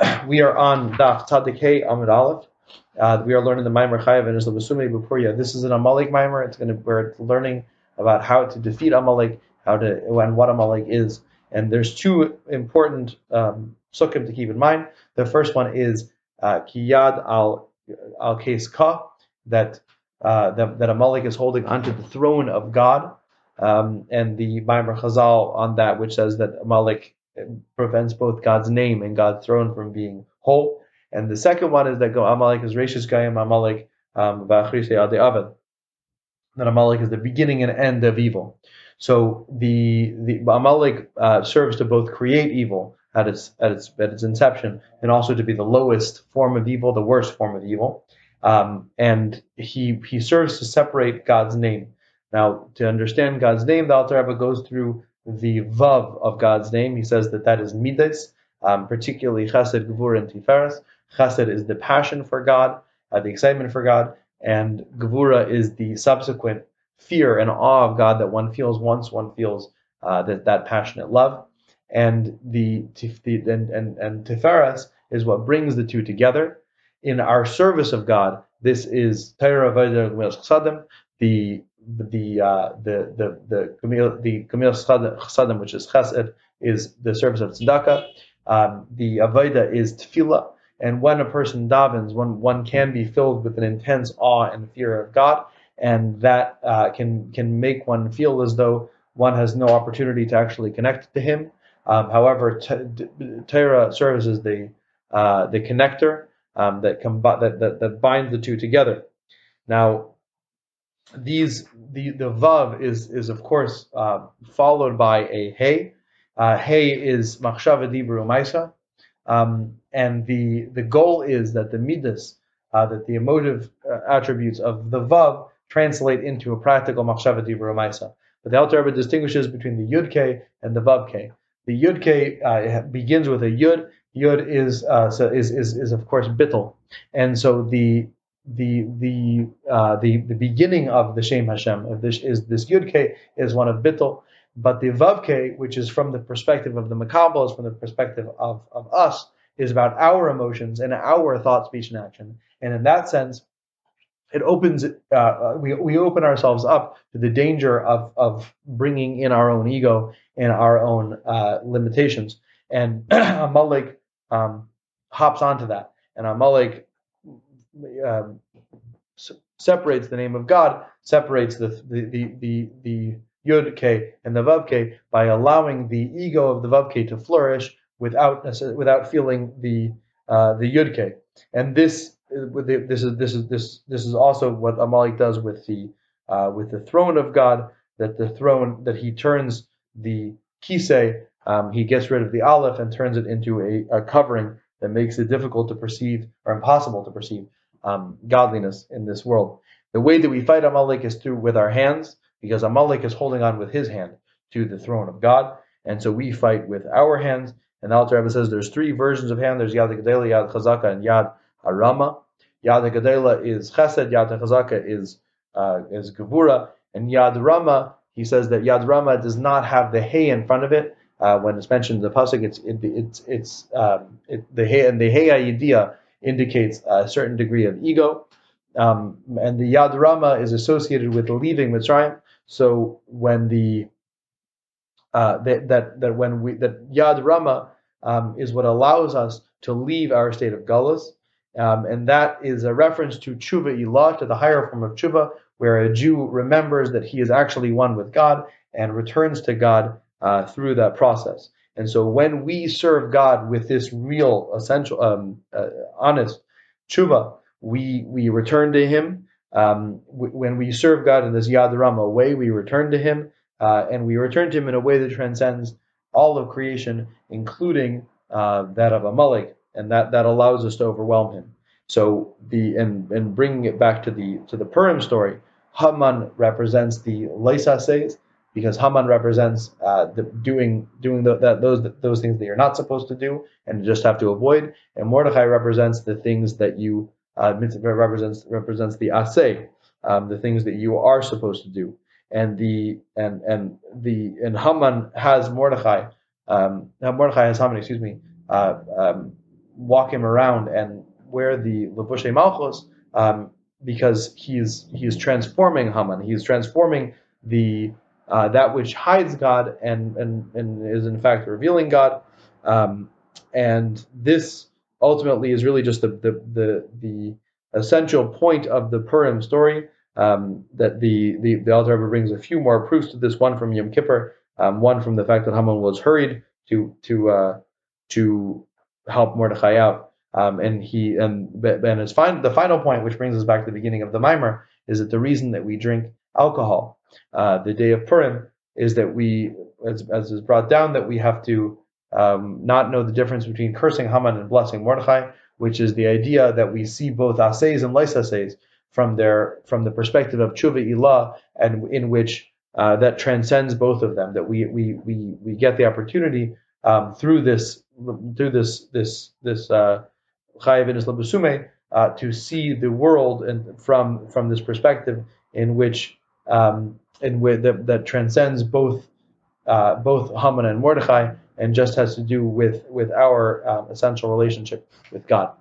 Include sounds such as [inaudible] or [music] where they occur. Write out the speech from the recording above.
[coughs] we are on Daf Tzadikei Amud Aleph. Uh, we are learning the Maimer Chayav and Islavasume Bupuria. This is an Amalek Maimer. It's going to we're learning about how to defeat Amalek, how to and what Amalek is. And there's two important um, pesukim to keep in mind. The first one is uh, Kiyad al al Ka, that uh, that, that Amalek is holding onto the throne of God, um, and the Maimer Chazal on that, which says that Amalek prevents both God's name and God's throne from being whole. And the second one is that Amalek is Rashis Goyim Amalek um, Avad. That Amalek is the beginning and end of evil. So the the Amalek uh, serves to both create evil at its at its at its inception, and also to be the lowest form of evil, the worst form of evil. Um, and he he serves to separate God's name. Now, to understand God's name, the Alter Rebbe goes through the vav of God's name. He says that that is midas, um, particularly chesed, gvur, and tiferes. Chesed is the passion for God, uh, the excitement for God, and gvura is the subsequent fear and awe of God that one feels once one feels uh, that that passionate love. And the, the and, and and tiferes is what brings the two together. In our service of God, this is Torah the the uh, the the the Kamil the Kamil which is Chesed, is the service of tzedakah. Um, the Avodah is Tefillah, and when a person davens, one one can be filled with an intense awe and fear of God, and that uh, can can make one feel as though one has no opportunity to actually connect to Him. Um, however, Torah serves as the uh, the connector um, that, comb- that, that that binds the two together. Now, these the the vav is is of course uh, followed by a hey. Uh, hey is machshava dibru maisa, um, and the the goal is that the midas, uh, that the emotive uh, attributes of the vav translate into a practical machshava dibru maisa. But the Alter Rebbe distinguishes between the yud k and the vav k. The yud k uh, begins with a yud. Yud is uh, so is, is is of course bittel, and so the the the uh, the the beginning of the Shem Hashem of this is this Yud K is one of Bittel, but the Vav K, which is from the perspective of the Makabal, from the perspective of, of us, is about our emotions and our thought, speech, and action. And in that sense, it opens uh, we, we open ourselves up to the danger of of bringing in our own ego and our own uh, limitations. And [clears throat] Amalek um, hops onto that, and Amalek um, separates the name of God, separates the the the the, the Yud K and the Vav K by allowing the ego of the Vav K to flourish without without feeling the uh, the Yud K. And this this is this is this this is also what Amalek does with the uh, with the throne of God. That the throne that he turns the kisei, um, he gets rid of the aleph and turns it into a, a covering that makes it difficult to perceive or impossible to perceive um, godliness in this world. The way that we fight Amalek is through with our hands, because Amalek is holding on with his hand to the throne of God, and so we fight with our hands. And the Alter Rebbe says there's three versions of hand. There's Yad Gedela, Yad Chazaka, and Yad Rama. Yad Gedela is Chesed, Yad Chazaka is uh, is Gevura, and Yad Rama. He says that Yad Rama does not have the Hey in front of it. Uh, when it's mentioned in the pasuk, it's it, it's it's um, it, the Hey and the Hey Hayediah indicates a certain degree of ego. Um, and the Yad Rama is associated with leaving Mitzrayim. So when the uh, that, that that when we that Yad Rama um, is what allows us to leave our state of gullus, um, and that is a reference to tshuva ilah, to the higher form of tshuva, where a Jew remembers that he is actually one with God and returns to God uh, through that process. And so when we serve God with this real, essential, um, uh, honest tshuva, we we return to Him. Um, w- when we serve God in this Yad Rama way, we return to Him, uh, and we return to Him in a way that transcends all of creation, including uh, that of Amalek, and that that allows us to overwhelm Him. So the and and bringing it back to the to the Purim story, Haman represents the Leisases, because Haman represents uh, the doing doing the, those those things that you're not supposed to do and just have to avoid, and Mordechai represents the things that you uh, represents represents the asay, um, the things that you are supposed to do, and the and and the and Haman has Mordechai, um, Mordechai has Haman, excuse me, uh, um, walk him around and wear the levushay malchus um, because he's he's transforming Haman. He's transforming the uh, that which hides God and, and and is in fact revealing God. Um, and this ultimately is really just the the the, the essential point of the Purim story. Um, that the the the Alter Rebbe brings a few more proofs to this. One from Yom Kippur, um, one from the fact that Haman was hurried to to uh, to help Mordechai out, um, and he and and his final the final point, which brings us back to the beginning of the Mimer, is that the reason that we drink alcohol uh, the day of Purim is that we, as, as is brought down, that we have to um, not know the difference between cursing Haman and blessing Mordechai, which is the idea that we see both asays and lysasays from their from the perspective of tshuva ilah, and in which uh, that transcends both of them. That we we we we get the opportunity um, through this through this this this uh, chayav uh, to see the world and from from this perspective in which um, in which that, that transcends both uh, both Haman and Mordechai and just has to do with with our um, essential relationship with God.